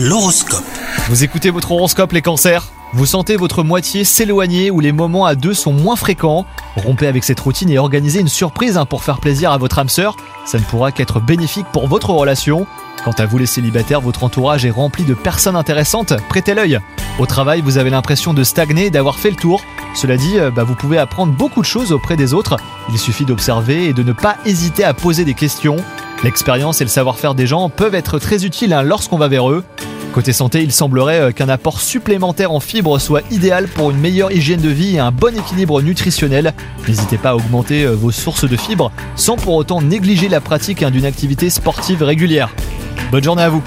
L'horoscope. Vous écoutez votre horoscope les cancers Vous sentez votre moitié s'éloigner ou les moments à deux sont moins fréquents Rompez avec cette routine et organisez une surprise hein, pour faire plaisir à votre âme sœur. Ça ne pourra qu'être bénéfique pour votre relation. Quant à vous les célibataires, votre entourage est rempli de personnes intéressantes, prêtez l'œil. Au travail, vous avez l'impression de stagner et d'avoir fait le tour. Cela dit, euh, bah, vous pouvez apprendre beaucoup de choses auprès des autres. Il suffit d'observer et de ne pas hésiter à poser des questions. L'expérience et le savoir-faire des gens peuvent être très utiles hein, lorsqu'on va vers eux. Côté santé, il semblerait euh, qu'un apport supplémentaire en fibres soit idéal pour une meilleure hygiène de vie et un bon équilibre nutritionnel. N'hésitez pas à augmenter euh, vos sources de fibres sans pour autant négliger la pratique hein, d'une activité sportive régulière. Bonne journée à vous